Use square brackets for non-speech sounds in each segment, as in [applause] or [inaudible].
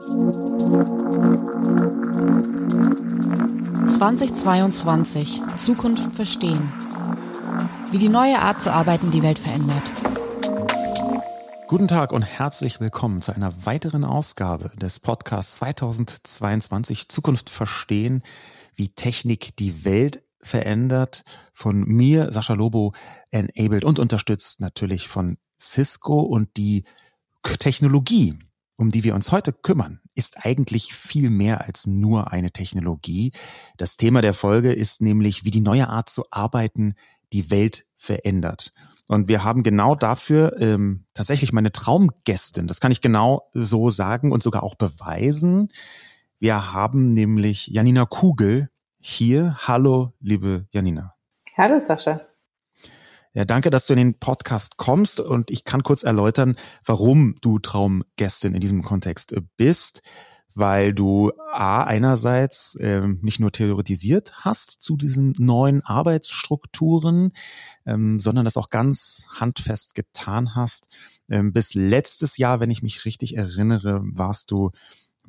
2022 Zukunft verstehen. Wie die neue Art zu arbeiten die Welt verändert. Guten Tag und herzlich willkommen zu einer weiteren Ausgabe des Podcasts 2022 Zukunft verstehen, wie Technik die Welt verändert. Von mir, Sascha Lobo, enabled und unterstützt natürlich von Cisco und die Technologie, um die wir uns heute kümmern, ist eigentlich viel mehr als nur eine Technologie. Das Thema der Folge ist nämlich, wie die neue Art zu arbeiten die Welt verändert. Und wir haben genau dafür ähm, tatsächlich meine Traumgästin, das kann ich genau so sagen und sogar auch beweisen. Wir haben nämlich Janina Kugel hier. Hallo, liebe Janina. Hallo, Sascha. Ja, danke, dass du in den Podcast kommst und ich kann kurz erläutern, warum du Traumgästin in diesem Kontext bist, weil du A, einerseits ähm, nicht nur theoretisiert hast zu diesen neuen Arbeitsstrukturen, ähm, sondern das auch ganz handfest getan hast. Ähm, bis letztes Jahr, wenn ich mich richtig erinnere, warst du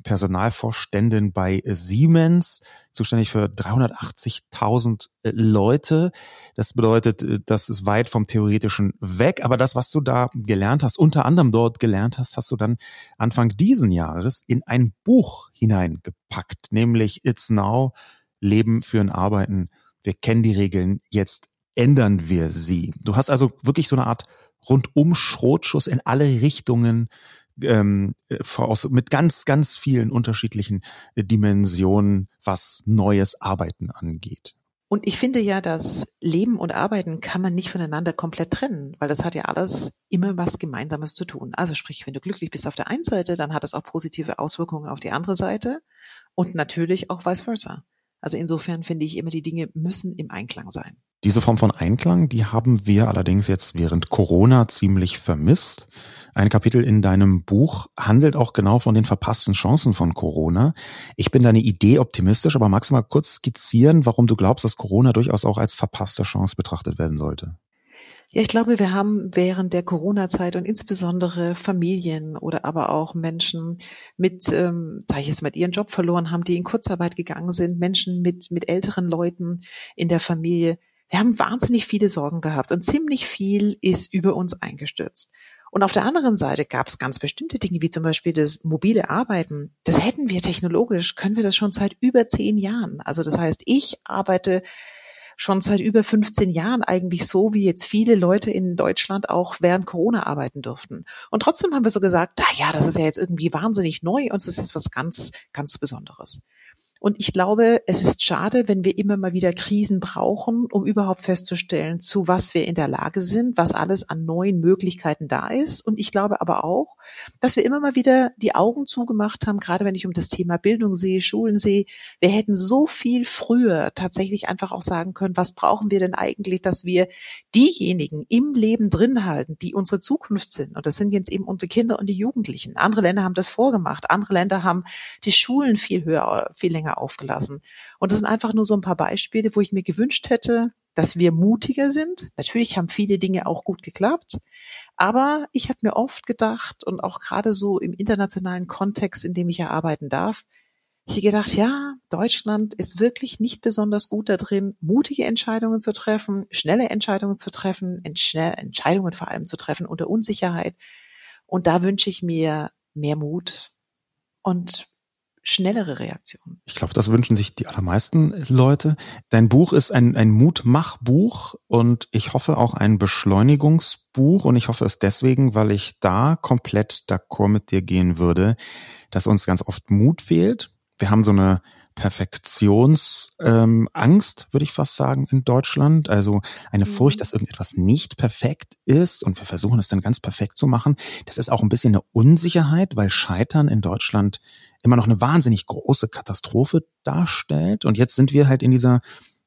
Personalvorständin bei Siemens, zuständig für 380.000 äh, Leute. Das bedeutet, äh, das ist weit vom Theoretischen weg. Aber das, was du da gelernt hast, unter anderem dort gelernt hast, hast du dann Anfang diesen Jahres in ein Buch hineingepackt, nämlich It's Now, Leben führen, Arbeiten. Wir kennen die Regeln, jetzt ändern wir sie. Du hast also wirklich so eine Art rundum Schrotschuss in alle Richtungen ähm, voraus, mit ganz, ganz vielen unterschiedlichen äh, Dimensionen, was neues Arbeiten angeht. Und ich finde ja, dass Leben und Arbeiten kann man nicht voneinander komplett trennen, weil das hat ja alles immer was Gemeinsames zu tun. Also sprich, wenn du glücklich bist auf der einen Seite, dann hat es auch positive Auswirkungen auf die andere Seite und natürlich auch vice versa. Also insofern finde ich immer, die Dinge müssen im Einklang sein. Diese Form von Einklang, die haben wir allerdings jetzt während Corona ziemlich vermisst. Ein Kapitel in deinem Buch handelt auch genau von den verpassten Chancen von Corona. Ich bin deine Idee optimistisch, aber magst du mal kurz skizzieren, warum du glaubst, dass Corona durchaus auch als verpasste Chance betrachtet werden sollte? Ja, ich glaube, wir haben während der Corona-Zeit und insbesondere Familien oder aber auch Menschen mit, ähm, sage ich jetzt mal, ihren Job verloren haben, die in Kurzarbeit gegangen sind, Menschen mit, mit älteren Leuten in der Familie. Wir haben wahnsinnig viele Sorgen gehabt und ziemlich viel ist über uns eingestürzt. Und auf der anderen Seite gab es ganz bestimmte Dinge, wie zum Beispiel das mobile Arbeiten. Das hätten wir technologisch, können wir das schon seit über zehn Jahren. Also das heißt, ich arbeite schon seit über 15 Jahren eigentlich so, wie jetzt viele Leute in Deutschland auch während Corona arbeiten durften. Und trotzdem haben wir so gesagt, ah ja, das ist ja jetzt irgendwie wahnsinnig neu und es ist was ganz, ganz Besonderes. Und ich glaube, es ist schade, wenn wir immer mal wieder Krisen brauchen, um überhaupt festzustellen, zu was wir in der Lage sind, was alles an neuen Möglichkeiten da ist. Und ich glaube aber auch, dass wir immer mal wieder die Augen zugemacht haben, gerade wenn ich um das Thema Bildung sehe, Schulen sehe. Wir hätten so viel früher tatsächlich einfach auch sagen können, was brauchen wir denn eigentlich, dass wir diejenigen im Leben drin halten, die unsere Zukunft sind. Und das sind jetzt eben unsere Kinder und die Jugendlichen. Andere Länder haben das vorgemacht. Andere Länder haben die Schulen viel höher, viel länger aufgelassen. Und das sind einfach nur so ein paar Beispiele, wo ich mir gewünscht hätte, dass wir mutiger sind. Natürlich haben viele Dinge auch gut geklappt, aber ich habe mir oft gedacht und auch gerade so im internationalen Kontext, in dem ich ja arbeiten darf, ich gedacht, ja, Deutschland ist wirklich nicht besonders gut da drin, mutige Entscheidungen zu treffen, schnelle Entscheidungen zu treffen, Entscheidungen vor allem zu treffen unter Unsicherheit. Und da wünsche ich mir mehr Mut und schnellere Reaktionen. Ich glaube, das wünschen sich die allermeisten Leute. Dein Buch ist ein, ein Mutmachbuch und ich hoffe auch ein Beschleunigungsbuch und ich hoffe es deswegen, weil ich da komplett d'accord mit dir gehen würde, dass uns ganz oft Mut fehlt. Wir haben so eine Perfektionsangst, ähm, Angst, würde ich fast sagen, in Deutschland. Also eine mhm. Furcht, dass irgendetwas nicht perfekt ist und wir versuchen es dann ganz perfekt zu machen. Das ist auch ein bisschen eine Unsicherheit, weil Scheitern in Deutschland immer noch eine wahnsinnig große Katastrophe darstellt. Und jetzt sind wir halt in dieser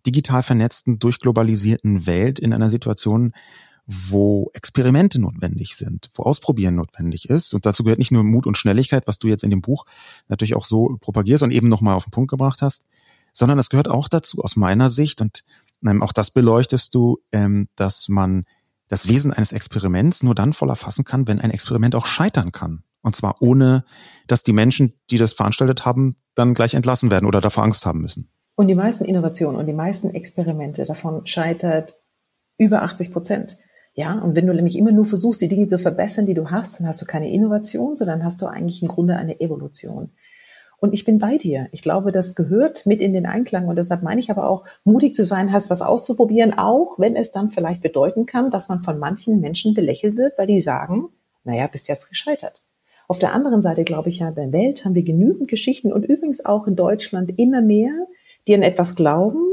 digital vernetzten, durchglobalisierten Welt in einer Situation, wo Experimente notwendig sind, wo Ausprobieren notwendig ist. Und dazu gehört nicht nur Mut und Schnelligkeit, was du jetzt in dem Buch natürlich auch so propagierst und eben nochmal auf den Punkt gebracht hast, sondern es gehört auch dazu aus meiner Sicht, und ähm, auch das beleuchtest du, ähm, dass man das Wesen eines Experiments nur dann voll erfassen kann, wenn ein Experiment auch scheitern kann. Und zwar ohne, dass die Menschen, die das veranstaltet haben, dann gleich entlassen werden oder davor Angst haben müssen. Und die meisten Innovationen und die meisten Experimente davon scheitert über 80 Prozent. Ja, und wenn du nämlich immer nur versuchst, die Dinge zu verbessern, die du hast, dann hast du keine Innovation, sondern hast du eigentlich im Grunde eine Evolution. Und ich bin bei dir. Ich glaube, das gehört mit in den Einklang. Und deshalb meine ich aber auch, mutig zu sein, heißt was auszuprobieren, auch wenn es dann vielleicht bedeuten kann, dass man von manchen Menschen belächelt wird, weil die sagen, naja, bist jetzt gescheitert. Auf der anderen Seite glaube ich ja, in der Welt haben wir genügend Geschichten und übrigens auch in Deutschland immer mehr, die an etwas glauben,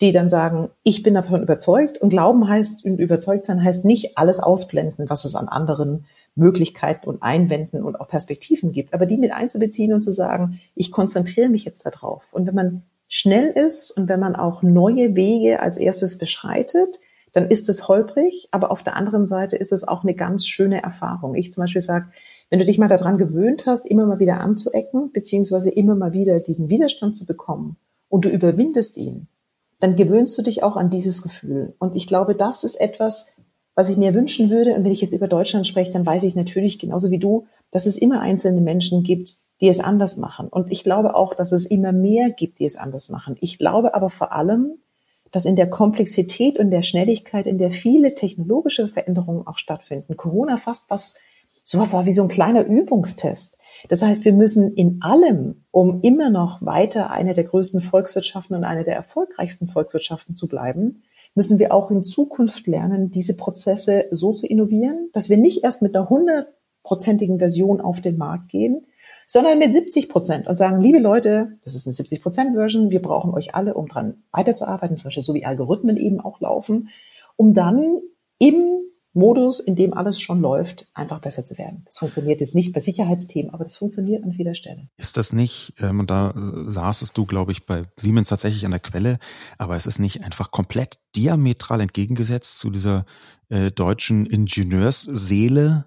die dann sagen, ich bin davon überzeugt und glauben heißt und überzeugt sein heißt nicht alles ausblenden, was es an anderen Möglichkeiten und Einwänden und auch Perspektiven gibt, aber die mit einzubeziehen und zu sagen, ich konzentriere mich jetzt darauf. Und wenn man schnell ist und wenn man auch neue Wege als erstes beschreitet, dann ist es holprig, aber auf der anderen Seite ist es auch eine ganz schöne Erfahrung. Ich zum Beispiel sage, wenn du dich mal daran gewöhnt hast, immer mal wieder anzuecken, beziehungsweise immer mal wieder diesen Widerstand zu bekommen und du überwindest ihn, dann gewöhnst du dich auch an dieses Gefühl. Und ich glaube, das ist etwas, was ich mir wünschen würde. Und wenn ich jetzt über Deutschland spreche, dann weiß ich natürlich genauso wie du, dass es immer einzelne Menschen gibt, die es anders machen. Und ich glaube auch, dass es immer mehr gibt, die es anders machen. Ich glaube aber vor allem, dass in der Komplexität und der Schnelligkeit, in der viele technologische Veränderungen auch stattfinden, Corona fast was, sowas war wie so ein kleiner Übungstest. Das heißt, wir müssen in allem, um immer noch weiter eine der größten Volkswirtschaften und eine der erfolgreichsten Volkswirtschaften zu bleiben, müssen wir auch in Zukunft lernen, diese Prozesse so zu innovieren, dass wir nicht erst mit einer hundertprozentigen Version auf den Markt gehen, sondern mit 70 Prozent und sagen, liebe Leute, das ist eine 70 Prozent Version, wir brauchen euch alle, um dran weiterzuarbeiten, zum Beispiel so wie Algorithmen eben auch laufen, um dann im Modus, in dem alles schon läuft, einfach besser zu werden. Das funktioniert jetzt nicht bei Sicherheitsthemen, aber das funktioniert an vieler Stelle. Ist das nicht, ähm, und da äh, saßest du, glaube ich, bei Siemens tatsächlich an der Quelle, aber es ist nicht einfach komplett diametral entgegengesetzt zu dieser äh, deutschen Ingenieursseele,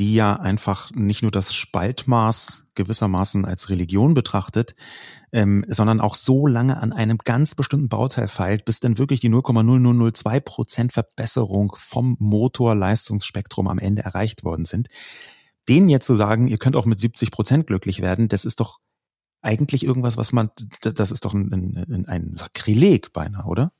die ja einfach nicht nur das Spaltmaß gewissermaßen als Religion betrachtet, ähm, sondern auch so lange an einem ganz bestimmten Bauteil feilt, bis dann wirklich die 0,0002 Prozent Verbesserung vom Motorleistungsspektrum am Ende erreicht worden sind. Denen jetzt zu sagen, ihr könnt auch mit 70 Prozent glücklich werden, das ist doch eigentlich irgendwas, was man, das ist doch ein, ein, ein Sakrileg beinahe, oder?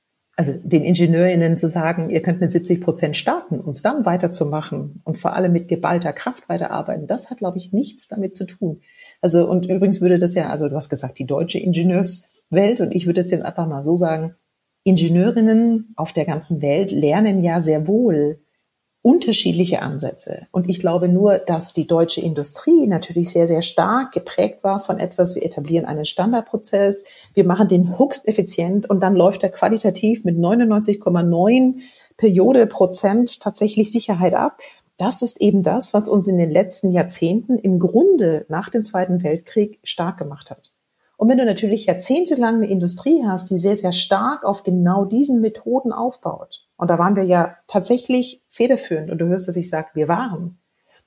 Also den Ingenieurinnen zu sagen, ihr könnt mit 70 Prozent starten, uns dann weiterzumachen und vor allem mit geballter Kraft weiterarbeiten, das hat, glaube ich, nichts damit zu tun. Also, und übrigens würde das ja, also du hast gesagt, die deutsche Ingenieurswelt und ich würde jetzt einfach mal so sagen, Ingenieurinnen auf der ganzen Welt lernen ja sehr wohl unterschiedliche Ansätze. Und ich glaube nur, dass die deutsche Industrie natürlich sehr, sehr stark geprägt war von etwas, wir etablieren einen Standardprozess, wir machen den höchst effizient und dann läuft er qualitativ mit 99,9 Periode Prozent tatsächlich Sicherheit ab das ist eben das, was uns in den letzten Jahrzehnten im Grunde nach dem Zweiten Weltkrieg stark gemacht hat. Und wenn du natürlich jahrzehntelang eine Industrie hast, die sehr, sehr stark auf genau diesen Methoden aufbaut, und da waren wir ja tatsächlich federführend, und du hörst, dass ich sage, wir waren,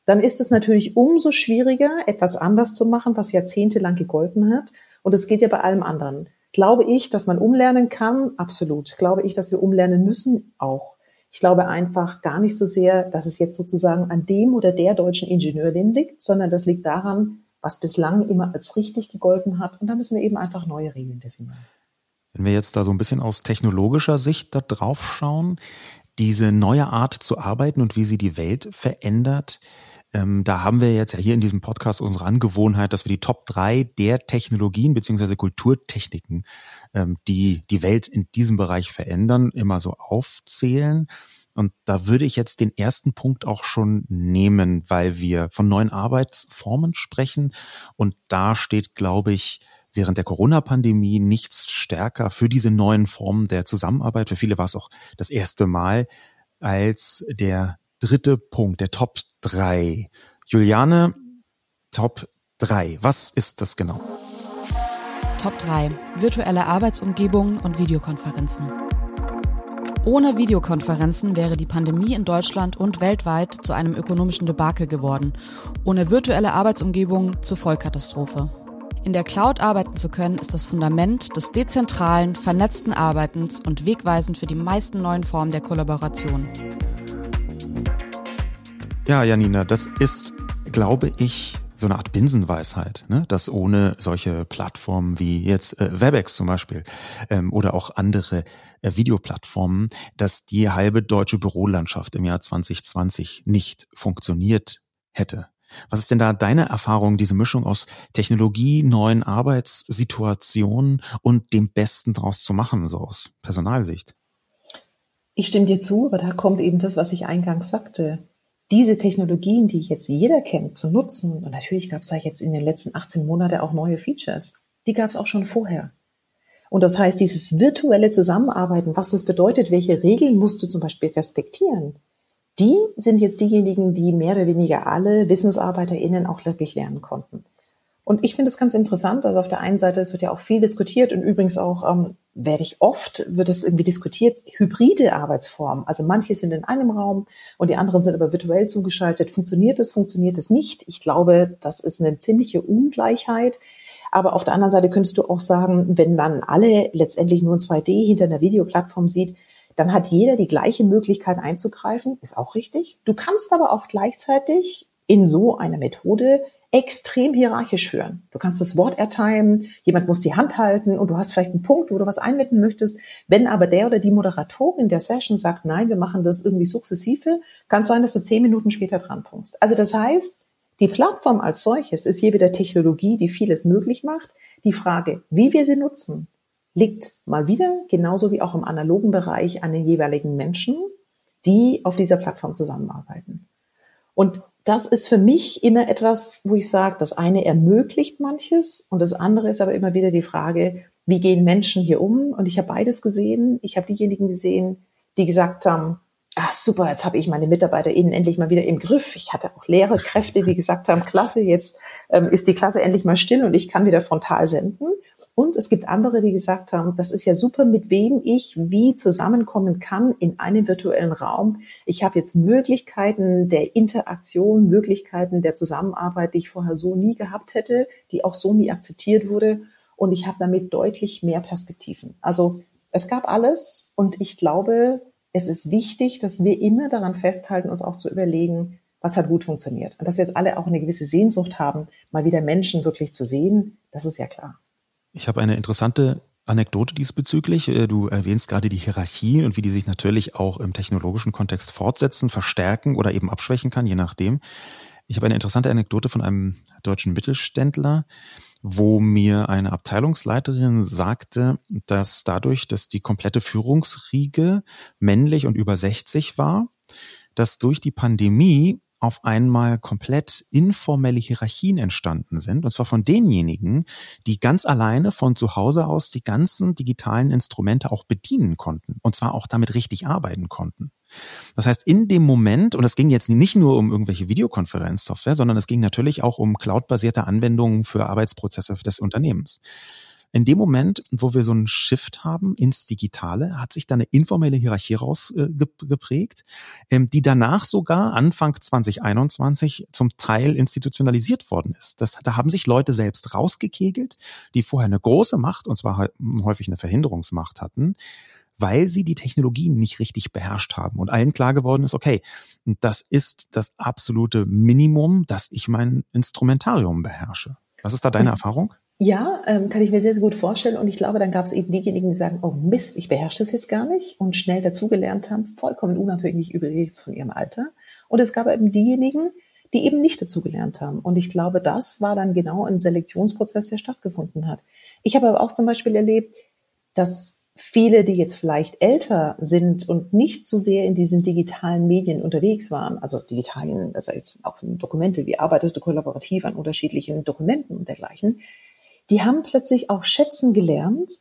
dann ist es natürlich umso schwieriger, etwas anders zu machen, was jahrzehntelang gegolten hat. Und es geht ja bei allem anderen. Glaube ich, dass man umlernen kann? Absolut. Glaube ich, dass wir umlernen müssen? Auch. Ich glaube einfach gar nicht so sehr, dass es jetzt sozusagen an dem oder der deutschen Ingenieurin liegt, sondern das liegt daran, was bislang immer als richtig gegolten hat. Und da müssen wir eben einfach neue Regeln definieren. Wenn wir jetzt da so ein bisschen aus technologischer Sicht da drauf schauen, diese neue Art zu arbeiten und wie sie die Welt verändert, ähm, da haben wir jetzt ja hier in diesem Podcast unsere Angewohnheit, dass wir die Top drei der Technologien beziehungsweise Kulturtechniken, ähm, die die Welt in diesem Bereich verändern, immer so aufzählen. Und da würde ich jetzt den ersten Punkt auch schon nehmen, weil wir von neuen Arbeitsformen sprechen. Und da steht, glaube ich, während der Corona-Pandemie nichts stärker für diese neuen Formen der Zusammenarbeit. Für viele war es auch das erste Mal als der dritte Punkt, der Top 3. Juliane, Top 3. Was ist das genau? Top 3. Virtuelle Arbeitsumgebungen und Videokonferenzen. Ohne Videokonferenzen wäre die Pandemie in Deutschland und weltweit zu einem ökonomischen Debakel geworden. Ohne virtuelle Arbeitsumgebungen zur Vollkatastrophe. In der Cloud arbeiten zu können, ist das Fundament des dezentralen, vernetzten Arbeitens und wegweisend für die meisten neuen Formen der Kollaboration. Ja, Janina, das ist, glaube ich, so eine Art Binsenweisheit, ne? dass ohne solche Plattformen wie jetzt äh, Webex zum Beispiel ähm, oder auch andere äh, Videoplattformen, dass die halbe deutsche Bürolandschaft im Jahr 2020 nicht funktioniert hätte. Was ist denn da deine Erfahrung, diese Mischung aus Technologie, neuen Arbeitssituationen und dem Besten daraus zu machen, so aus Personalsicht? Ich stimme dir zu, aber da kommt eben das, was ich eingangs sagte diese Technologien, die jetzt jeder kennt, zu nutzen, und natürlich gab es da jetzt in den letzten 18 Monaten auch neue Features, die gab es auch schon vorher. Und das heißt, dieses virtuelle Zusammenarbeiten, was das bedeutet, welche Regeln musst du zum Beispiel respektieren, die sind jetzt diejenigen, die mehr oder weniger alle WissensarbeiterInnen auch wirklich lernen konnten. Und ich finde es ganz interessant, also auf der einen Seite, es wird ja auch viel diskutiert und übrigens auch ähm, werde ich oft, wird es irgendwie diskutiert, hybride Arbeitsformen. Also manche sind in einem Raum und die anderen sind aber virtuell zugeschaltet. Funktioniert es, funktioniert es nicht? Ich glaube, das ist eine ziemliche Ungleichheit. Aber auf der anderen Seite könntest du auch sagen, wenn man alle letztendlich nur in 2D hinter einer Videoplattform sieht, dann hat jeder die gleiche Möglichkeit einzugreifen, ist auch richtig. Du kannst aber auch gleichzeitig in so einer Methode extrem hierarchisch führen. Du kannst das Wort erteilen, jemand muss die Hand halten und du hast vielleicht einen Punkt, wo du was einwenden möchtest. Wenn aber der oder die Moderatorin der Session sagt, nein, wir machen das irgendwie sukzessive, kann es sein, dass du zehn Minuten später dran punktst. Also das heißt, die Plattform als solches ist hier wieder Technologie, die vieles möglich macht. Die Frage, wie wir sie nutzen, liegt mal wieder, genauso wie auch im analogen Bereich, an den jeweiligen Menschen, die auf dieser Plattform zusammenarbeiten. Und das ist für mich immer etwas, wo ich sage, das eine ermöglicht manches und das andere ist aber immer wieder die Frage, wie gehen Menschen hier um? Und ich habe beides gesehen. Ich habe diejenigen gesehen, die gesagt haben, ah super, jetzt habe ich meine MitarbeiterInnen endlich mal wieder im Griff. Ich hatte auch Lehrerkräfte, die gesagt haben, klasse, jetzt ähm, ist die Klasse endlich mal still und ich kann wieder frontal senden. Und es gibt andere, die gesagt haben, das ist ja super, mit wem ich wie zusammenkommen kann in einem virtuellen Raum. Ich habe jetzt Möglichkeiten der Interaktion, Möglichkeiten der Zusammenarbeit, die ich vorher so nie gehabt hätte, die auch so nie akzeptiert wurde. Und ich habe damit deutlich mehr Perspektiven. Also es gab alles und ich glaube, es ist wichtig, dass wir immer daran festhalten, uns auch zu überlegen, was hat gut funktioniert. Und dass wir jetzt alle auch eine gewisse Sehnsucht haben, mal wieder Menschen wirklich zu sehen, das ist ja klar. Ich habe eine interessante Anekdote diesbezüglich. Äh, du erwähnst gerade die Hierarchie und wie die sich natürlich auch im technologischen Kontext fortsetzen, verstärken oder eben abschwächen kann, je nachdem. Ich habe eine interessante Anekdote von einem deutschen Mittelständler, wo mir eine Abteilungsleiterin sagte, dass dadurch, dass die komplette Führungsriege männlich und über 60 war, dass durch die Pandemie auf einmal komplett informelle Hierarchien entstanden sind, und zwar von denjenigen, die ganz alleine von zu Hause aus die ganzen digitalen Instrumente auch bedienen konnten und zwar auch damit richtig arbeiten konnten. Das heißt, in dem Moment, und es ging jetzt nicht nur um irgendwelche Videokonferenzsoftware, sondern es ging natürlich auch um cloudbasierte Anwendungen für Arbeitsprozesse des Unternehmens. In dem Moment, wo wir so einen Shift haben ins Digitale, hat sich da eine informelle Hierarchie rausgeprägt, äh, ähm, die danach sogar Anfang 2021 zum Teil institutionalisiert worden ist. Das, da haben sich Leute selbst rausgekegelt, die vorher eine große Macht, und zwar häufig eine Verhinderungsmacht hatten, weil sie die Technologien nicht richtig beherrscht haben und allen klar geworden ist, okay, das ist das absolute Minimum, dass ich mein Instrumentarium beherrsche. Was ist da deine Erfahrung? Ja, ähm, kann ich mir sehr, sehr gut vorstellen. Und ich glaube, dann gab es eben diejenigen, die sagen, oh Mist, ich beherrsche das jetzt gar nicht und schnell dazugelernt haben, vollkommen unabhängig übrigens von ihrem Alter. Und es gab eben diejenigen, die eben nicht dazugelernt haben. Und ich glaube, das war dann genau ein Selektionsprozess, der stattgefunden hat. Ich habe aber auch zum Beispiel erlebt, dass viele, die jetzt vielleicht älter sind und nicht so sehr in diesen digitalen Medien unterwegs waren, also digitalen, also jetzt auch Dokumente, wie arbeitest du kollaborativ an unterschiedlichen Dokumenten und dergleichen, die haben plötzlich auch schätzen gelernt,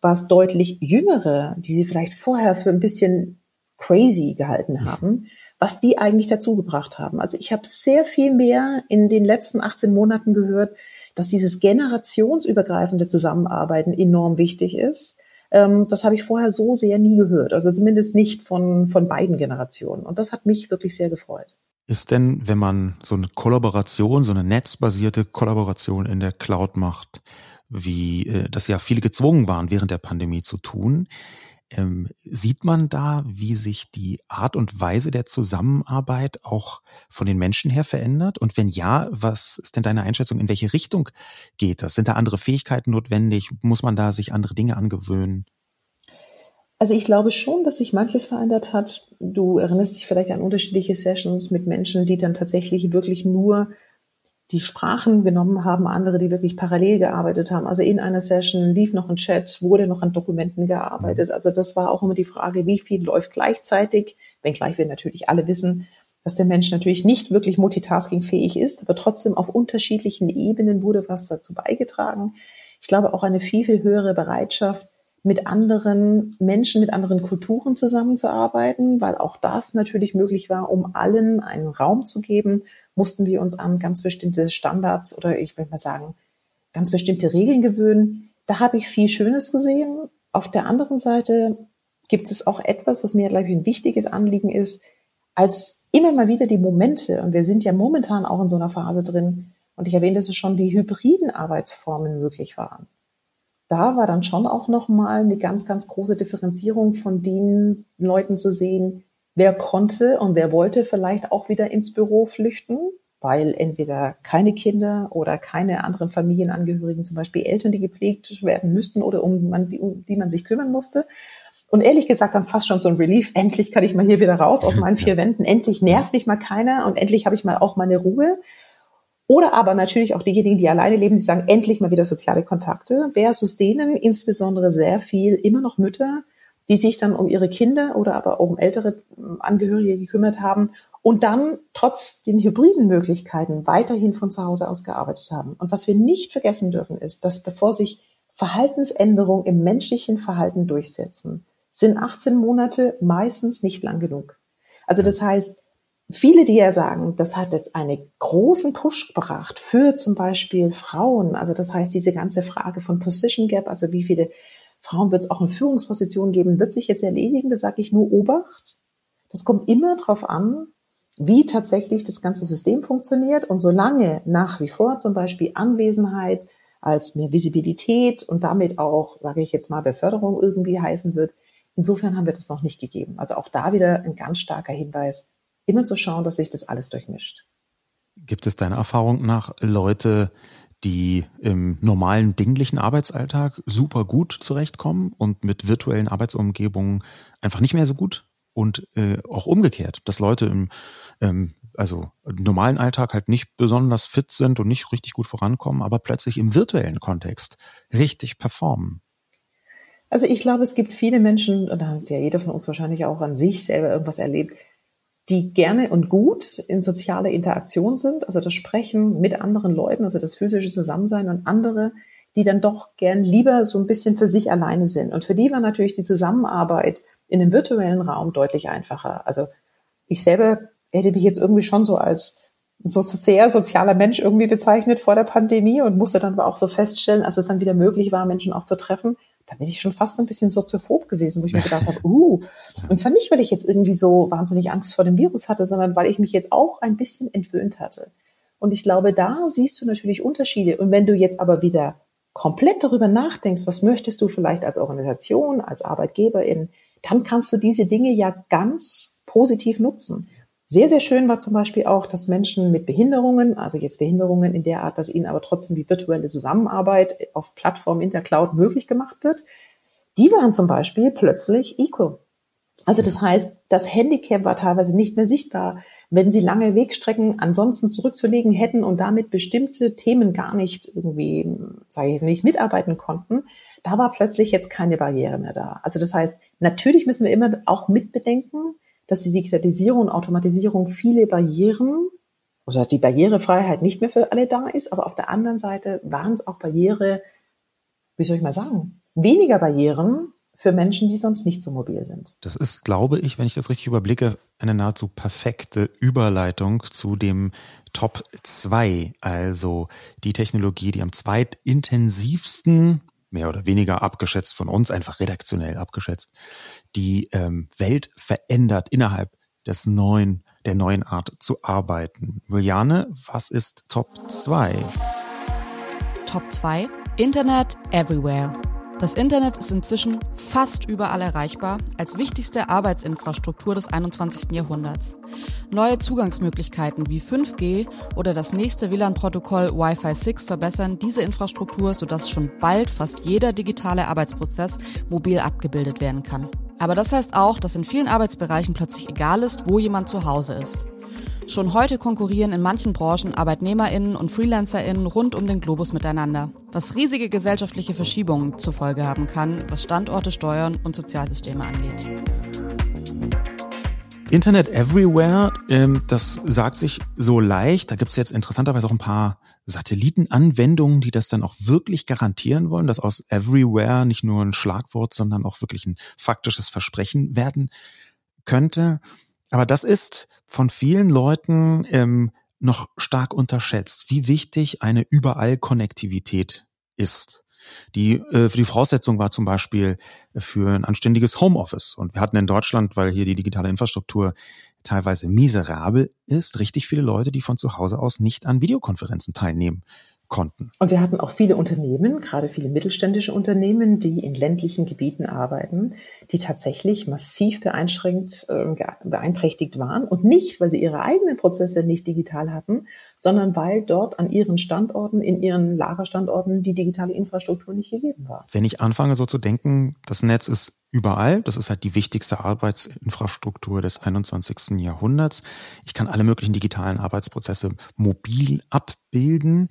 was deutlich Jüngere, die sie vielleicht vorher für ein bisschen crazy gehalten haben, was die eigentlich dazu gebracht haben. Also ich habe sehr viel mehr in den letzten 18 Monaten gehört, dass dieses generationsübergreifende Zusammenarbeiten enorm wichtig ist. Ähm, das habe ich vorher so sehr nie gehört, also zumindest nicht von, von beiden Generationen. Und das hat mich wirklich sehr gefreut. Ist denn, wenn man so eine Kollaboration, so eine netzbasierte Kollaboration in der Cloud macht, wie äh, das ja viele gezwungen waren während der Pandemie zu tun, Ähm, sieht man da, wie sich die Art und Weise der Zusammenarbeit auch von den Menschen her verändert? Und wenn ja, was ist denn deine Einschätzung? In welche Richtung geht das? Sind da andere Fähigkeiten notwendig? Muss man da sich andere Dinge angewöhnen? Also ich glaube schon, dass sich manches verändert hat. Du erinnerst dich vielleicht an unterschiedliche Sessions mit Menschen, die dann tatsächlich wirklich nur die Sprachen genommen haben, andere, die wirklich parallel gearbeitet haben. Also in einer Session lief noch ein Chat, wurde noch an Dokumenten gearbeitet. Mhm. Also das war auch immer die Frage, wie viel läuft gleichzeitig, wenngleich wir natürlich alle wissen, dass der Mensch natürlich nicht wirklich multitaskingfähig ist, aber trotzdem auf unterschiedlichen Ebenen wurde was dazu beigetragen. Ich glaube auch eine viel, viel höhere Bereitschaft, mit anderen Menschen, mit anderen Kulturen zusammenzuarbeiten, weil auch das natürlich möglich war, um allen einen Raum zu geben, mussten wir uns an ganz bestimmte Standards oder ich würde mal sagen, ganz bestimmte Regeln gewöhnen. Da habe ich viel Schönes gesehen. Auf der anderen Seite gibt es auch etwas, was mir, glaube ich, ein wichtiges Anliegen ist, als immer mal wieder die Momente, und wir sind ja momentan auch in so einer Phase drin, und ich erwähnte es schon, die hybriden Arbeitsformen möglich waren. Da war dann schon auch nochmal eine ganz, ganz große Differenzierung von den Leuten zu sehen, Wer konnte und wer wollte vielleicht auch wieder ins Büro flüchten, weil entweder keine Kinder oder keine anderen Familienangehörigen, zum Beispiel Eltern, die gepflegt werden müssten oder um, man, die, um die man sich kümmern musste. Und ehrlich gesagt dann fast schon so ein Relief. Endlich kann ich mal hier wieder raus aus meinen vier Wänden. Endlich nervt mich mal keiner und endlich habe ich mal auch meine Ruhe. Oder aber natürlich auch diejenigen, die alleine leben, die sagen, endlich mal wieder soziale Kontakte, versus denen insbesondere sehr viel immer noch Mütter, die sich dann um ihre Kinder oder aber auch um ältere ähm, Angehörige gekümmert haben und dann trotz den hybriden Möglichkeiten weiterhin von zu Hause aus gearbeitet haben. Und was wir nicht vergessen dürfen, ist, dass bevor sich Verhaltensänderungen im menschlichen Verhalten durchsetzen, sind 18 Monate meistens nicht lang genug. Also das heißt, viele, die ja sagen, das hat jetzt einen großen Push gebracht für zum Beispiel Frauen. Also das heißt, diese ganze Frage von Position Gap, also wie viele Frauen wird es auch in Führungspositionen geben, wird sich jetzt erledigen, da sage ich nur Obacht. Das kommt immer darauf an, wie tatsächlich das ganze System funktioniert. Und solange nach wie vor zum Beispiel Anwesenheit als mehr Visibilität und damit auch, sage ich jetzt mal, Beförderung irgendwie heißen wird, insofern haben wir das noch nicht gegeben. Also auch da wieder ein ganz starker Hinweis, immer zu schauen, dass sich das alles durchmischt. Gibt es deiner Erfahrung nach Leute, die im normalen dinglichen Arbeitsalltag super gut zurechtkommen und mit virtuellen Arbeitsumgebungen einfach nicht mehr so gut und äh, auch umgekehrt, dass Leute im ähm, also normalen Alltag halt nicht besonders fit sind und nicht richtig gut vorankommen, aber plötzlich im virtuellen Kontext richtig performen. Also ich glaube, es gibt viele Menschen, und da hat ja jeder von uns wahrscheinlich auch an sich selber irgendwas erlebt, die gerne und gut in soziale Interaktion sind, also das Sprechen mit anderen Leuten, also das physische Zusammensein und andere, die dann doch gern lieber so ein bisschen für sich alleine sind. Und für die war natürlich die Zusammenarbeit in dem virtuellen Raum deutlich einfacher. Also ich selber hätte mich jetzt irgendwie schon so als so sehr sozialer Mensch irgendwie bezeichnet vor der Pandemie und musste dann aber auch so feststellen, als es dann wieder möglich war, Menschen auch zu treffen, da bin ich schon fast so ein bisschen soziophob gewesen, wo ich mir [laughs] gedacht habe, uh, und zwar nicht, weil ich jetzt irgendwie so wahnsinnig Angst vor dem Virus hatte, sondern weil ich mich jetzt auch ein bisschen entwöhnt hatte. Und ich glaube, da siehst du natürlich Unterschiede. Und wenn du jetzt aber wieder komplett darüber nachdenkst, was möchtest du vielleicht als Organisation, als Arbeitgeberin, dann kannst du diese Dinge ja ganz positiv nutzen. Sehr, sehr schön war zum Beispiel auch, dass Menschen mit Behinderungen, also jetzt Behinderungen in der Art, dass ihnen aber trotzdem die virtuelle Zusammenarbeit auf Plattformen in der Cloud möglich gemacht wird, die waren zum Beispiel plötzlich equal. Also das heißt, das Handicap war teilweise nicht mehr sichtbar, wenn sie lange Wegstrecken ansonsten zurückzulegen hätten und damit bestimmte Themen gar nicht irgendwie, sage ich nicht, mitarbeiten konnten. Da war plötzlich jetzt keine Barriere mehr da. Also das heißt, natürlich müssen wir immer auch mitbedenken, dass die Digitalisierung und Automatisierung viele Barrieren, also die Barrierefreiheit nicht mehr für alle da ist, aber auf der anderen Seite waren es auch Barriere, wie soll ich mal sagen, weniger Barrieren für Menschen, die sonst nicht so mobil sind. Das ist, glaube ich, wenn ich das richtig überblicke, eine nahezu perfekte Überleitung zu dem Top 2, also die Technologie, die am zweitintensivsten, mehr oder weniger abgeschätzt von uns, einfach redaktionell abgeschätzt, die ähm, Welt verändert innerhalb des neuen, der neuen Art zu arbeiten. Juliane, was ist Top 2? Top 2 Internet Everywhere. Das Internet ist inzwischen fast überall erreichbar als wichtigste Arbeitsinfrastruktur des 21. Jahrhunderts. Neue Zugangsmöglichkeiten wie 5G oder das nächste WLAN-Protokoll Wi-Fi 6 verbessern diese Infrastruktur, sodass schon bald fast jeder digitale Arbeitsprozess mobil abgebildet werden kann. Aber das heißt auch, dass in vielen Arbeitsbereichen plötzlich egal ist, wo jemand zu Hause ist. Schon heute konkurrieren in manchen Branchen ArbeitnehmerInnen und FreelancerInnen rund um den Globus miteinander, was riesige gesellschaftliche Verschiebungen zur Folge haben kann, was Standorte, Steuern und Sozialsysteme angeht. Internet Everywhere, ähm, das sagt sich so leicht. Da gibt es jetzt interessanterweise auch ein paar Satellitenanwendungen, die das dann auch wirklich garantieren wollen, dass aus Everywhere nicht nur ein Schlagwort, sondern auch wirklich ein faktisches Versprechen werden könnte. Aber das ist von vielen Leuten ähm, noch stark unterschätzt, wie wichtig eine Überall-Konnektivität ist. Die, äh, die Voraussetzung war zum Beispiel für ein anständiges Homeoffice. Und wir hatten in Deutschland, weil hier die digitale Infrastruktur teilweise miserabel ist, richtig viele Leute, die von zu Hause aus nicht an Videokonferenzen teilnehmen konnten. Und wir hatten auch viele Unternehmen, gerade viele mittelständische Unternehmen, die in ländlichen Gebieten arbeiten, die tatsächlich massiv beeinschränkt, äh, beeinträchtigt waren. Und nicht, weil sie ihre eigenen Prozesse nicht digital hatten, sondern weil dort an ihren Standorten, in ihren Lagerstandorten die digitale Infrastruktur nicht gegeben war. Wenn ich anfange so zu denken, das Netz ist überall. Das ist halt die wichtigste Arbeitsinfrastruktur des 21. Jahrhunderts. Ich kann alle möglichen digitalen Arbeitsprozesse mobil abbilden.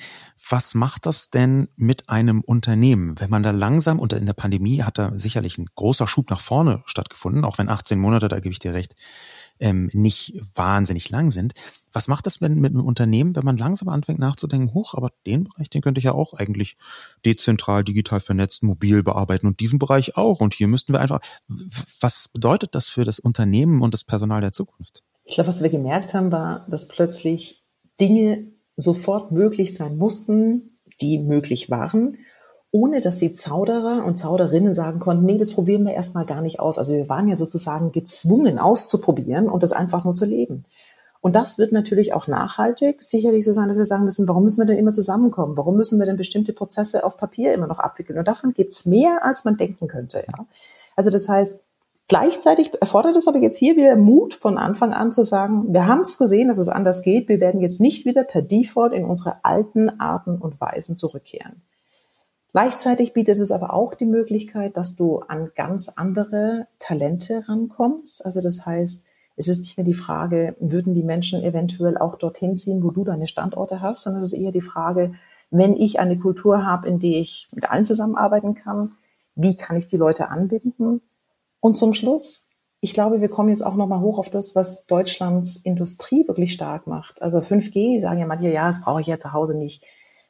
Was macht das denn mit einem Unternehmen? Wenn man da langsam, und in der Pandemie hat da sicherlich ein großer Schub nach vorne stattgefunden, auch wenn 18 Monate, da gebe ich dir recht, ähm, nicht wahnsinnig lang sind. Was macht das mit, mit einem Unternehmen, wenn man langsam anfängt nachzudenken, hoch, aber den Bereich, den könnte ich ja auch eigentlich dezentral, digital vernetzt, mobil bearbeiten und diesen Bereich auch. Und hier müssten wir einfach, was bedeutet das für das Unternehmen und das Personal der Zukunft? Ich glaube, was wir gemerkt haben, war, dass plötzlich Dinge sofort möglich sein mussten, die möglich waren ohne dass die Zauderer und Zauderinnen sagen konnten, nee, das probieren wir erstmal gar nicht aus. Also wir waren ja sozusagen gezwungen auszuprobieren und das einfach nur zu leben. Und das wird natürlich auch nachhaltig sicherlich so sein, dass wir sagen müssen, warum müssen wir denn immer zusammenkommen? Warum müssen wir denn bestimmte Prozesse auf Papier immer noch abwickeln? Und davon gibt's mehr, als man denken könnte. Ja? Also das heißt, gleichzeitig erfordert es aber jetzt hier wieder Mut von Anfang an zu sagen, wir haben es gesehen, dass es anders geht. Wir werden jetzt nicht wieder per Default in unsere alten Arten und Weisen zurückkehren. Gleichzeitig bietet es aber auch die Möglichkeit, dass du an ganz andere Talente rankommst. Also das heißt, es ist nicht mehr die Frage, würden die Menschen eventuell auch dorthin ziehen, wo du deine Standorte hast, sondern es ist eher die Frage, wenn ich eine Kultur habe, in der ich mit allen zusammenarbeiten kann, wie kann ich die Leute anbinden? Und zum Schluss, ich glaube, wir kommen jetzt auch nochmal hoch auf das, was Deutschlands Industrie wirklich stark macht. Also 5G, sagen ja manche, ja, das brauche ich ja zu Hause nicht.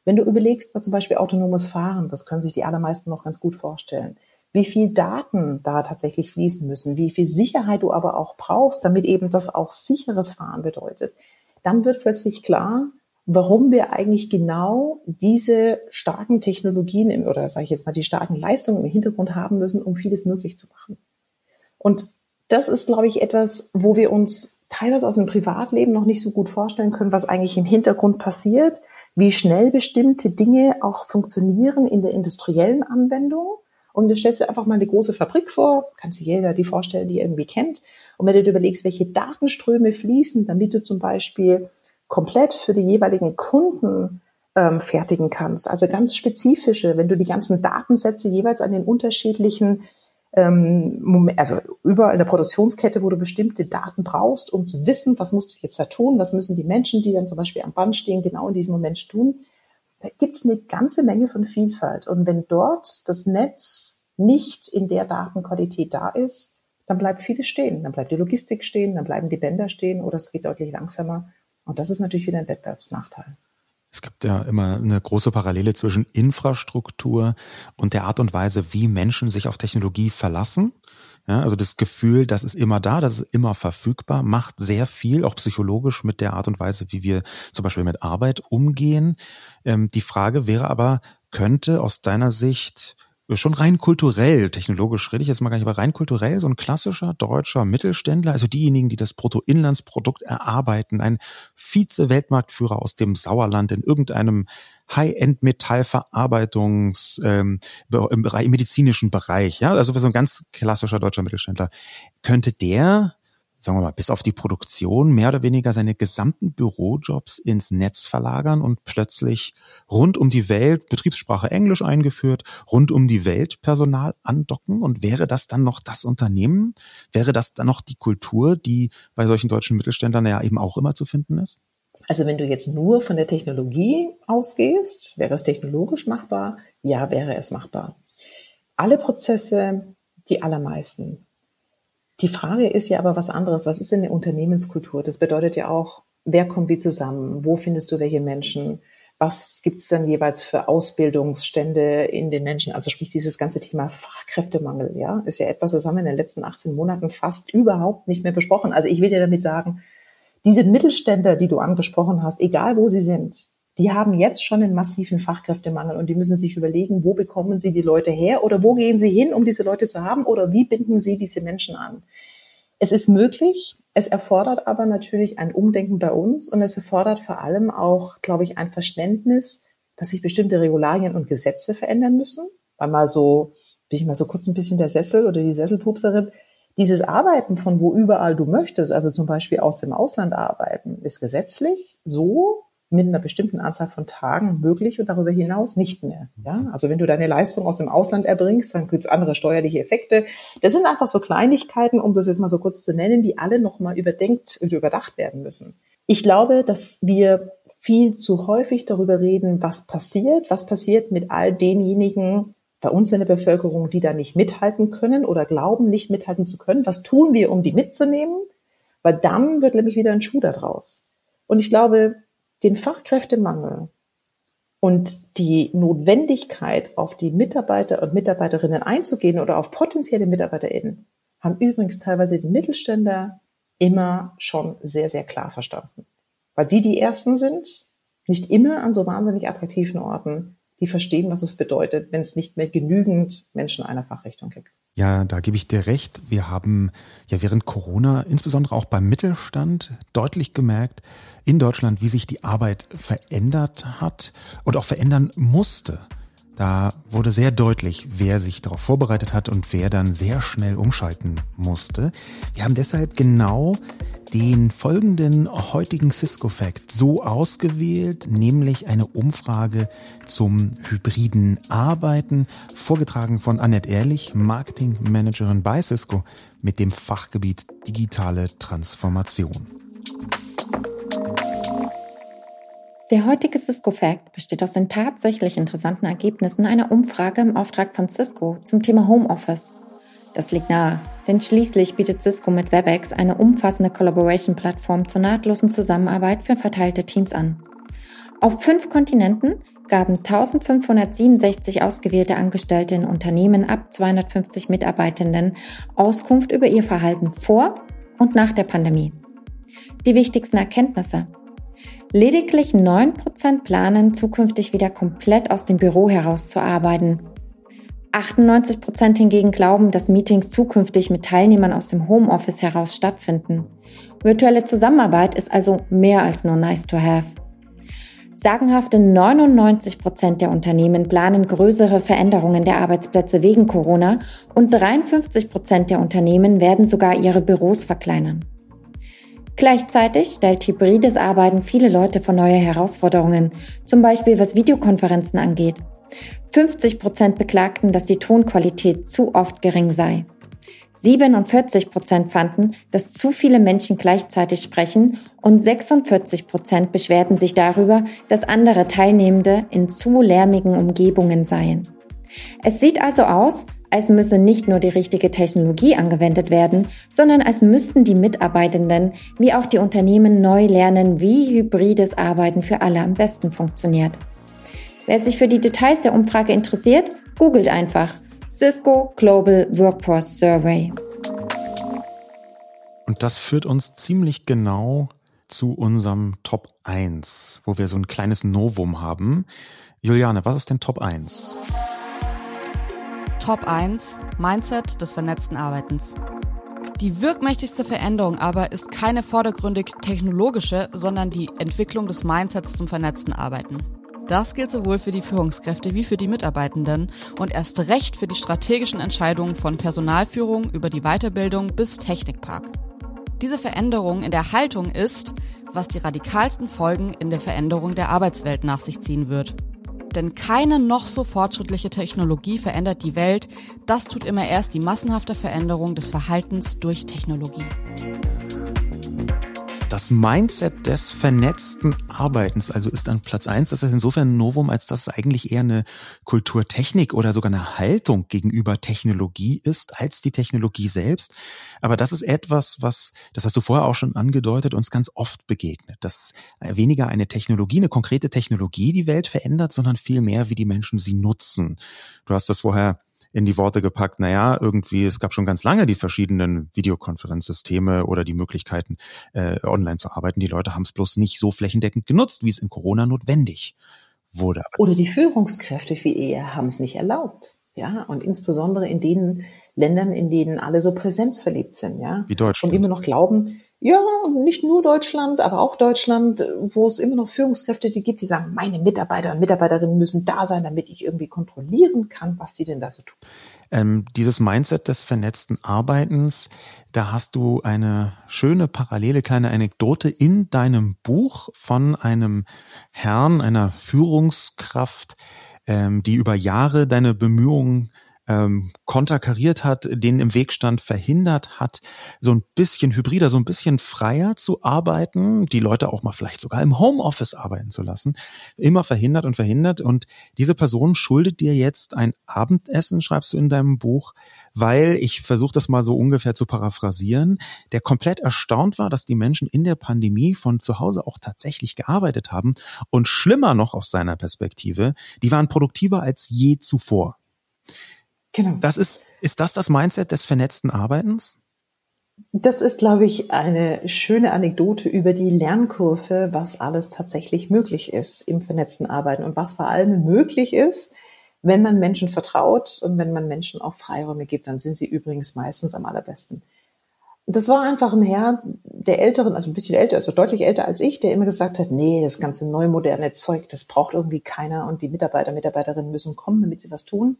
Wenn du überlegst, was zum Beispiel autonomes Fahren, das können sich die allermeisten noch ganz gut vorstellen, wie viel Daten da tatsächlich fließen müssen, wie viel Sicherheit du aber auch brauchst, damit eben das auch sicheres Fahren bedeutet, dann wird plötzlich klar, warum wir eigentlich genau diese starken Technologien im, oder sage ich jetzt mal die starken Leistungen im Hintergrund haben müssen, um vieles möglich zu machen. Und das ist, glaube ich, etwas, wo wir uns teilweise aus dem Privatleben noch nicht so gut vorstellen können, was eigentlich im Hintergrund passiert wie schnell bestimmte Dinge auch funktionieren in der industriellen Anwendung. Und du stellst dir einfach mal eine große Fabrik vor, kannst dir jeder die vorstellen, die irgendwie kennt. Und wenn du dir überlegst, welche Datenströme fließen, damit du zum Beispiel komplett für die jeweiligen Kunden ähm, fertigen kannst, also ganz spezifische, wenn du die ganzen Datensätze jeweils an den unterschiedlichen also überall in der Produktionskette, wo du bestimmte Daten brauchst, um zu wissen, was musst du jetzt da tun, was müssen die Menschen, die dann zum Beispiel am Band stehen, genau in diesem Moment tun. Da gibt's eine ganze Menge von Vielfalt. Und wenn dort das Netz nicht in der Datenqualität da ist, dann bleibt vieles stehen. Dann bleibt die Logistik stehen, dann bleiben die Bänder stehen oder es geht deutlich langsamer. Und das ist natürlich wieder ein Wettbewerbsnachteil. Es gibt ja immer eine große Parallele zwischen Infrastruktur und der Art und Weise, wie Menschen sich auf Technologie verlassen. Ja, also das Gefühl, das ist immer da, das ist immer verfügbar, macht sehr viel, auch psychologisch mit der Art und Weise, wie wir zum Beispiel mit Arbeit umgehen. Ähm, die Frage wäre aber, könnte aus deiner Sicht schon rein kulturell, technologisch rede ich jetzt mal gar nicht, aber rein kulturell so ein klassischer deutscher Mittelständler, also diejenigen, die das Bruttoinlandsprodukt erarbeiten, ein Vize-Weltmarktführer aus dem Sauerland in irgendeinem High-End-Metallverarbeitungs ähm, im Bereich, im medizinischen Bereich, ja, also so ein ganz klassischer deutscher Mittelständler. Könnte der sagen wir mal, bis auf die Produktion mehr oder weniger seine gesamten Bürojobs ins Netz verlagern und plötzlich rund um die Welt Betriebssprache Englisch eingeführt, rund um die Welt Personal andocken und wäre das dann noch das Unternehmen? Wäre das dann noch die Kultur, die bei solchen deutschen Mittelständlern ja eben auch immer zu finden ist? Also wenn du jetzt nur von der Technologie ausgehst, wäre es technologisch machbar? Ja, wäre es machbar. Alle Prozesse, die allermeisten, die Frage ist ja aber was anderes. Was ist denn eine Unternehmenskultur? Das bedeutet ja auch, wer kommt wie zusammen? Wo findest du welche Menschen? Was gibt es dann jeweils für Ausbildungsstände in den Menschen? Also sprich, dieses ganze Thema Fachkräftemangel, ja, ist ja etwas, das haben wir in den letzten 18 Monaten fast überhaupt nicht mehr besprochen. Also ich will dir damit sagen, diese Mittelständler, die du angesprochen hast, egal wo sie sind, die haben jetzt schon einen massiven Fachkräftemangel und die müssen sich überlegen, wo bekommen sie die Leute her oder wo gehen sie hin, um diese Leute zu haben oder wie binden sie diese Menschen an. Es ist möglich, es erfordert aber natürlich ein Umdenken bei uns und es erfordert vor allem auch, glaube ich, ein Verständnis, dass sich bestimmte Regularien und Gesetze verändern müssen. Weil mal so, bin ich mal so kurz ein bisschen der Sessel oder die Sesselpupserin, dieses Arbeiten von wo überall du möchtest, also zum Beispiel aus dem Ausland arbeiten, ist gesetzlich so mit einer bestimmten Anzahl von Tagen möglich und darüber hinaus nicht mehr. Ja? Also wenn du deine Leistung aus dem Ausland erbringst, dann gibt es andere steuerliche Effekte. Das sind einfach so Kleinigkeiten, um das jetzt mal so kurz zu nennen, die alle nochmal überdenkt und überdacht werden müssen. Ich glaube, dass wir viel zu häufig darüber reden, was passiert, was passiert mit all denjenigen bei uns in der Bevölkerung, die da nicht mithalten können oder glauben, nicht mithalten zu können. Was tun wir, um die mitzunehmen? Weil dann wird nämlich wieder ein Schuh daraus. Und ich glaube, den Fachkräftemangel und die Notwendigkeit, auf die Mitarbeiter und Mitarbeiterinnen einzugehen oder auf potenzielle MitarbeiterInnen, haben übrigens teilweise die Mittelständler immer schon sehr, sehr klar verstanden. Weil die die Ersten sind, nicht immer an so wahnsinnig attraktiven Orten, die verstehen, was es bedeutet, wenn es nicht mehr genügend Menschen einer Fachrichtung gibt. Ja, da gebe ich dir recht. Wir haben ja während Corona, insbesondere auch beim Mittelstand, deutlich gemerkt in Deutschland, wie sich die Arbeit verändert hat und auch verändern musste. Da wurde sehr deutlich, wer sich darauf vorbereitet hat und wer dann sehr schnell umschalten musste. Wir haben deshalb genau den folgenden heutigen Cisco Fact so ausgewählt, nämlich eine Umfrage zum hybriden Arbeiten, vorgetragen von Annette Ehrlich, Marketing Managerin bei Cisco mit dem Fachgebiet digitale Transformation. Der heutige Cisco Fact besteht aus den tatsächlich interessanten Ergebnissen einer Umfrage im Auftrag von Cisco zum Thema Homeoffice. Das liegt nahe, denn schließlich bietet Cisco mit WebEx eine umfassende Collaboration-Plattform zur nahtlosen Zusammenarbeit für verteilte Teams an. Auf fünf Kontinenten gaben 1567 ausgewählte Angestellte in Unternehmen ab 250 Mitarbeitenden Auskunft über ihr Verhalten vor und nach der Pandemie. Die wichtigsten Erkenntnisse. Lediglich 9% planen, zukünftig wieder komplett aus dem Büro heraus zu arbeiten. 98% hingegen glauben, dass Meetings zukünftig mit Teilnehmern aus dem Homeoffice heraus stattfinden. Virtuelle Zusammenarbeit ist also mehr als nur nice to have. Sagenhafte 99% der Unternehmen planen größere Veränderungen der Arbeitsplätze wegen Corona und 53% der Unternehmen werden sogar ihre Büros verkleinern. Gleichzeitig stellt hybrides Arbeiten viele Leute vor neue Herausforderungen, zum Beispiel was Videokonferenzen angeht. 50 Prozent beklagten, dass die Tonqualität zu oft gering sei. 47 Prozent fanden, dass zu viele Menschen gleichzeitig sprechen und 46 Prozent beschwerten sich darüber, dass andere Teilnehmende in zu lärmigen Umgebungen seien. Es sieht also aus, als müsse nicht nur die richtige Technologie angewendet werden, sondern als müssten die Mitarbeitenden wie auch die Unternehmen neu lernen, wie hybrides Arbeiten für alle am besten funktioniert. Wer sich für die Details der Umfrage interessiert, googelt einfach Cisco Global Workforce Survey. Und das führt uns ziemlich genau zu unserem Top 1, wo wir so ein kleines Novum haben. Juliane, was ist denn Top 1? Top 1 Mindset des vernetzten Arbeitens. Die wirkmächtigste Veränderung aber ist keine vordergründig technologische, sondern die Entwicklung des Mindsets zum vernetzten Arbeiten. Das gilt sowohl für die Führungskräfte wie für die Mitarbeitenden und erst recht für die strategischen Entscheidungen von Personalführung über die Weiterbildung bis Technikpark. Diese Veränderung in der Haltung ist, was die radikalsten Folgen in der Veränderung der Arbeitswelt nach sich ziehen wird. Denn keine noch so fortschrittliche Technologie verändert die Welt. Das tut immer erst die massenhafte Veränderung des Verhaltens durch Technologie das Mindset des vernetzten Arbeitens, also ist an Platz eins. Das ist insofern ein Novum, als dass es eigentlich eher eine Kulturtechnik oder sogar eine Haltung gegenüber Technologie ist, als die Technologie selbst. Aber das ist etwas, was, das hast du vorher auch schon angedeutet, uns ganz oft begegnet. Dass weniger eine Technologie, eine konkrete Technologie die Welt verändert, sondern vielmehr, wie die Menschen sie nutzen. Du hast das vorher in die Worte gepackt, naja, irgendwie, es gab schon ganz lange die verschiedenen Videokonferenzsysteme oder die Möglichkeiten, äh, online zu arbeiten. Die Leute haben es bloß nicht so flächendeckend genutzt, wie es in Corona notwendig wurde. Oder die Führungskräfte viel eher haben es nicht erlaubt. Ja, und insbesondere in den Ländern, in denen alle so präsenzverliebt sind, ja. Wie Deutschland. Und immer noch glauben, ja, nicht nur Deutschland, aber auch Deutschland, wo es immer noch Führungskräfte die gibt, die sagen, meine Mitarbeiter und Mitarbeiterinnen müssen da sein, damit ich irgendwie kontrollieren kann, was die denn da so tun. Ähm, dieses Mindset des vernetzten Arbeitens, da hast du eine schöne parallele kleine Anekdote in deinem Buch von einem Herrn, einer Führungskraft, ähm, die über Jahre deine Bemühungen ähm, konterkariert hat, den im Weg stand, verhindert hat, so ein bisschen hybrider, so ein bisschen freier zu arbeiten, die Leute auch mal vielleicht sogar im Homeoffice arbeiten zu lassen, immer verhindert und verhindert. Und diese Person schuldet dir jetzt ein Abendessen, schreibst du in deinem Buch, weil ich versuche das mal so ungefähr zu paraphrasieren, der komplett erstaunt war, dass die Menschen in der Pandemie von zu Hause auch tatsächlich gearbeitet haben und schlimmer noch aus seiner Perspektive, die waren produktiver als je zuvor. Genau. Das ist, ist das das Mindset des vernetzten Arbeitens? Das ist, glaube ich, eine schöne Anekdote über die Lernkurve, was alles tatsächlich möglich ist im vernetzten Arbeiten und was vor allem möglich ist, wenn man Menschen vertraut und wenn man Menschen auch Freiräume gibt, dann sind sie übrigens meistens am allerbesten. Das war einfach ein Herr, der älteren, also ein bisschen älter, also deutlich älter als ich, der immer gesagt hat, nee, das ganze neu moderne Zeug, das braucht irgendwie keiner und die Mitarbeiter, Mitarbeiterinnen müssen kommen, damit sie was tun.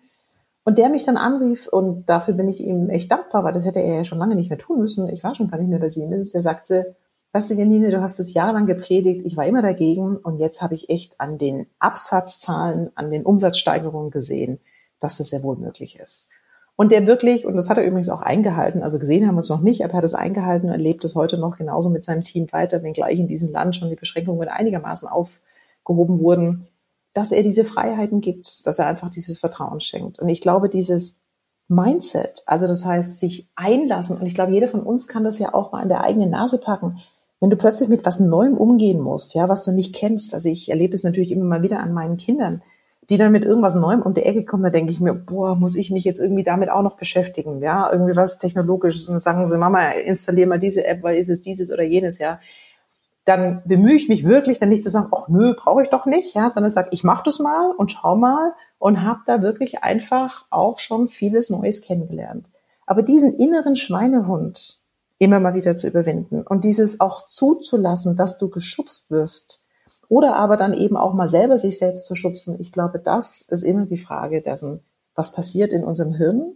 Und der mich dann anrief, und dafür bin ich ihm echt dankbar, weil das hätte er ja schon lange nicht mehr tun müssen. Ich war schon gar nicht mehr bei Siemens. Der sagte, weißt du, Janine, du hast es jahrelang gepredigt, ich war immer dagegen und jetzt habe ich echt an den Absatzzahlen, an den Umsatzsteigerungen gesehen, dass das sehr wohl möglich ist. Und der wirklich, und das hat er übrigens auch eingehalten, also gesehen haben wir es noch nicht, aber er hat es eingehalten und lebt es heute noch genauso mit seinem Team weiter, wenngleich in diesem Land schon die Beschränkungen einigermaßen aufgehoben wurden dass er diese Freiheiten gibt, dass er einfach dieses Vertrauen schenkt. Und ich glaube, dieses Mindset, also das heißt, sich einlassen, und ich glaube, jeder von uns kann das ja auch mal an der eigenen Nase packen, wenn du plötzlich mit was Neuem umgehen musst, ja, was du nicht kennst. Also ich erlebe es natürlich immer mal wieder an meinen Kindern, die dann mit irgendwas Neuem um die Ecke kommen, da denke ich mir, boah, muss ich mich jetzt irgendwie damit auch noch beschäftigen, ja, irgendwie was Technologisches und sagen sie, Mama, installier mal diese App, weil ist es dieses oder jenes, ja dann bemühe ich mich wirklich, dann nicht zu sagen, ach nö, brauche ich doch nicht, ja, sondern sage, ich mache das mal und schau mal und habe da wirklich einfach auch schon vieles Neues kennengelernt. Aber diesen inneren Schweinehund immer mal wieder zu überwinden und dieses auch zuzulassen, dass du geschubst wirst oder aber dann eben auch mal selber sich selbst zu schubsen, ich glaube, das ist immer die Frage dessen, was passiert in unserem Hirn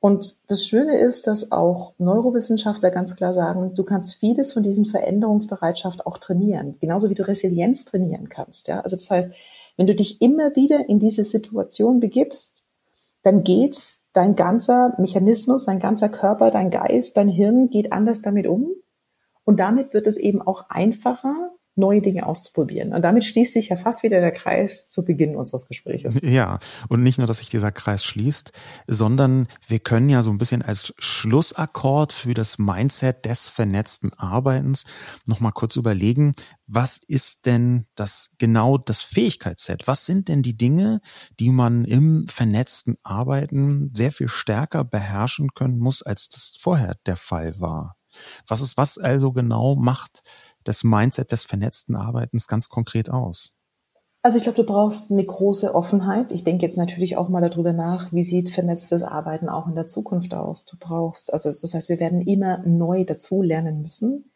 und das Schöne ist, dass auch Neurowissenschaftler ganz klar sagen, du kannst vieles von diesen Veränderungsbereitschaft auch trainieren, genauso wie du Resilienz trainieren kannst. Ja? Also das heißt, wenn du dich immer wieder in diese Situation begibst, dann geht dein ganzer Mechanismus, dein ganzer Körper, dein Geist, dein Hirn geht anders damit um. Und damit wird es eben auch einfacher, neue Dinge auszuprobieren. Und damit schließt sich ja fast wieder der Kreis zu Beginn unseres Gesprächs. Ja, und nicht nur, dass sich dieser Kreis schließt, sondern wir können ja so ein bisschen als Schlussakkord für das Mindset des vernetzten Arbeitens nochmal kurz überlegen, was ist denn das genau das Fähigkeitsset? Was sind denn die Dinge, die man im vernetzten Arbeiten sehr viel stärker beherrschen können muss, als das vorher der Fall war? Was ist was also genau macht das Mindset des vernetzten Arbeitens ganz konkret aus? Also ich glaube, du brauchst eine große Offenheit. Ich denke jetzt natürlich auch mal darüber nach, wie sieht vernetztes Arbeiten auch in der Zukunft aus. Du brauchst, also das heißt, wir werden immer neu dazu lernen müssen.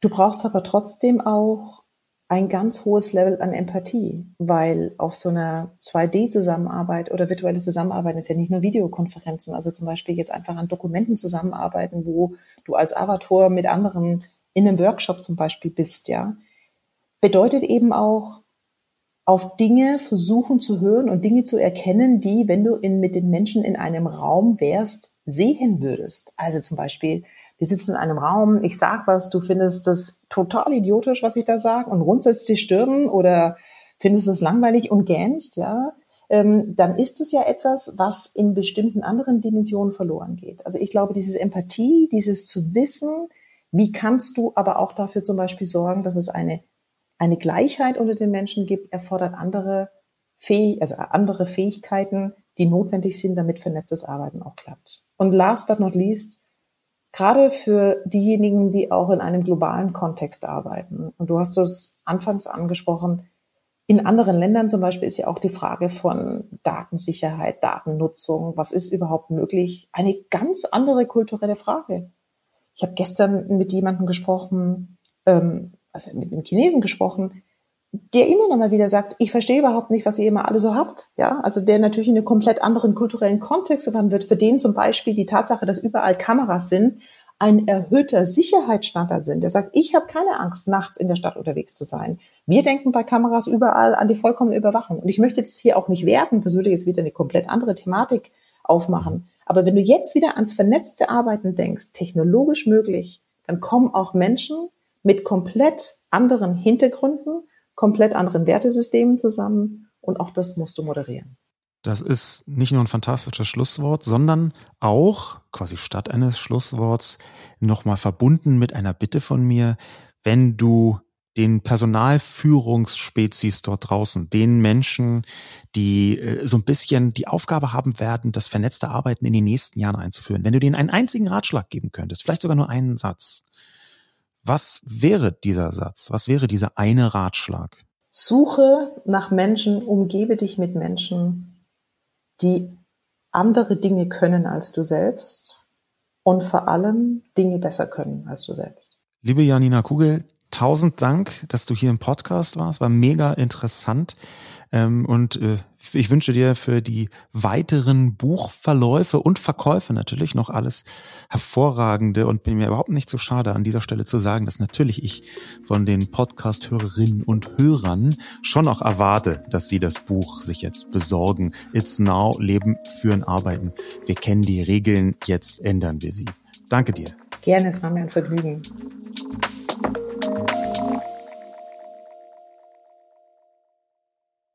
Du brauchst aber trotzdem auch ein ganz hohes Level an Empathie, weil auf so einer 2D-Zusammenarbeit oder virtuelle Zusammenarbeit ist ja nicht nur Videokonferenzen, also zum Beispiel jetzt einfach an Dokumenten zusammenarbeiten, wo du als Avatar mit anderen in einem Workshop zum Beispiel bist, ja, bedeutet eben auch, auf Dinge versuchen zu hören und Dinge zu erkennen, die, wenn du in, mit den Menschen in einem Raum wärst, sehen würdest. Also zum Beispiel, wir sitzen in einem Raum, ich sag was, du findest das total idiotisch, was ich da sage und runzelst die Stirn oder findest es langweilig und gähnst, ja, ähm, dann ist es ja etwas, was in bestimmten anderen Dimensionen verloren geht. Also ich glaube, dieses Empathie, dieses zu wissen, wie kannst du aber auch dafür zum Beispiel sorgen, dass es eine eine Gleichheit unter den Menschen gibt, erfordert andere, Fäh also andere Fähigkeiten, die notwendig sind, damit vernetztes Arbeiten auch klappt. Und last but not least, gerade für diejenigen, die auch in einem globalen Kontext arbeiten, und du hast es anfangs angesprochen, in anderen Ländern zum Beispiel ist ja auch die Frage von Datensicherheit, Datennutzung, was ist überhaupt möglich, eine ganz andere kulturelle Frage. Ich habe gestern mit jemandem gesprochen, ähm, also mit einem Chinesen gesprochen, der immer noch mal wieder sagt, ich verstehe überhaupt nicht, was ihr immer alle so habt. Ja, also der natürlich in einem komplett anderen kulturellen Kontext gewandt wird, für den zum Beispiel die Tatsache, dass überall Kameras sind, ein erhöhter Sicherheitsstandard sind. Der sagt, ich habe keine Angst, nachts in der Stadt unterwegs zu sein. Wir denken bei Kameras überall an die vollkommene Überwachung. Und ich möchte jetzt hier auch nicht werten, das würde jetzt wieder eine komplett andere Thematik aufmachen. Aber wenn du jetzt wieder ans vernetzte Arbeiten denkst, technologisch möglich, dann kommen auch Menschen, mit komplett anderen Hintergründen, komplett anderen Wertesystemen zusammen und auch das musst du moderieren. Das ist nicht nur ein fantastisches Schlusswort, sondern auch quasi statt eines Schlussworts nochmal verbunden mit einer Bitte von mir, wenn du den Personalführungsspezies dort draußen, den Menschen, die äh, so ein bisschen die Aufgabe haben werden, das vernetzte Arbeiten in den nächsten Jahren einzuführen, wenn du denen einen einzigen Ratschlag geben könntest, vielleicht sogar nur einen Satz, was wäre dieser Satz? Was wäre dieser eine Ratschlag? Suche nach Menschen, umgebe dich mit Menschen, die andere Dinge können als du selbst und vor allem Dinge besser können als du selbst. Liebe Janina Kugel, tausend Dank, dass du hier im Podcast warst. War mega interessant. Ähm, und äh, ich wünsche dir für die weiteren Buchverläufe und Verkäufe natürlich noch alles hervorragende und bin mir überhaupt nicht so schade an dieser Stelle zu sagen, dass natürlich ich von den Podcast-Hörerinnen und Hörern schon auch erwarte, dass sie das Buch sich jetzt besorgen. It's Now, Leben, Führen, Arbeiten. Wir kennen die Regeln, jetzt ändern wir sie. Danke dir. Gerne, es war mir ein Vergnügen.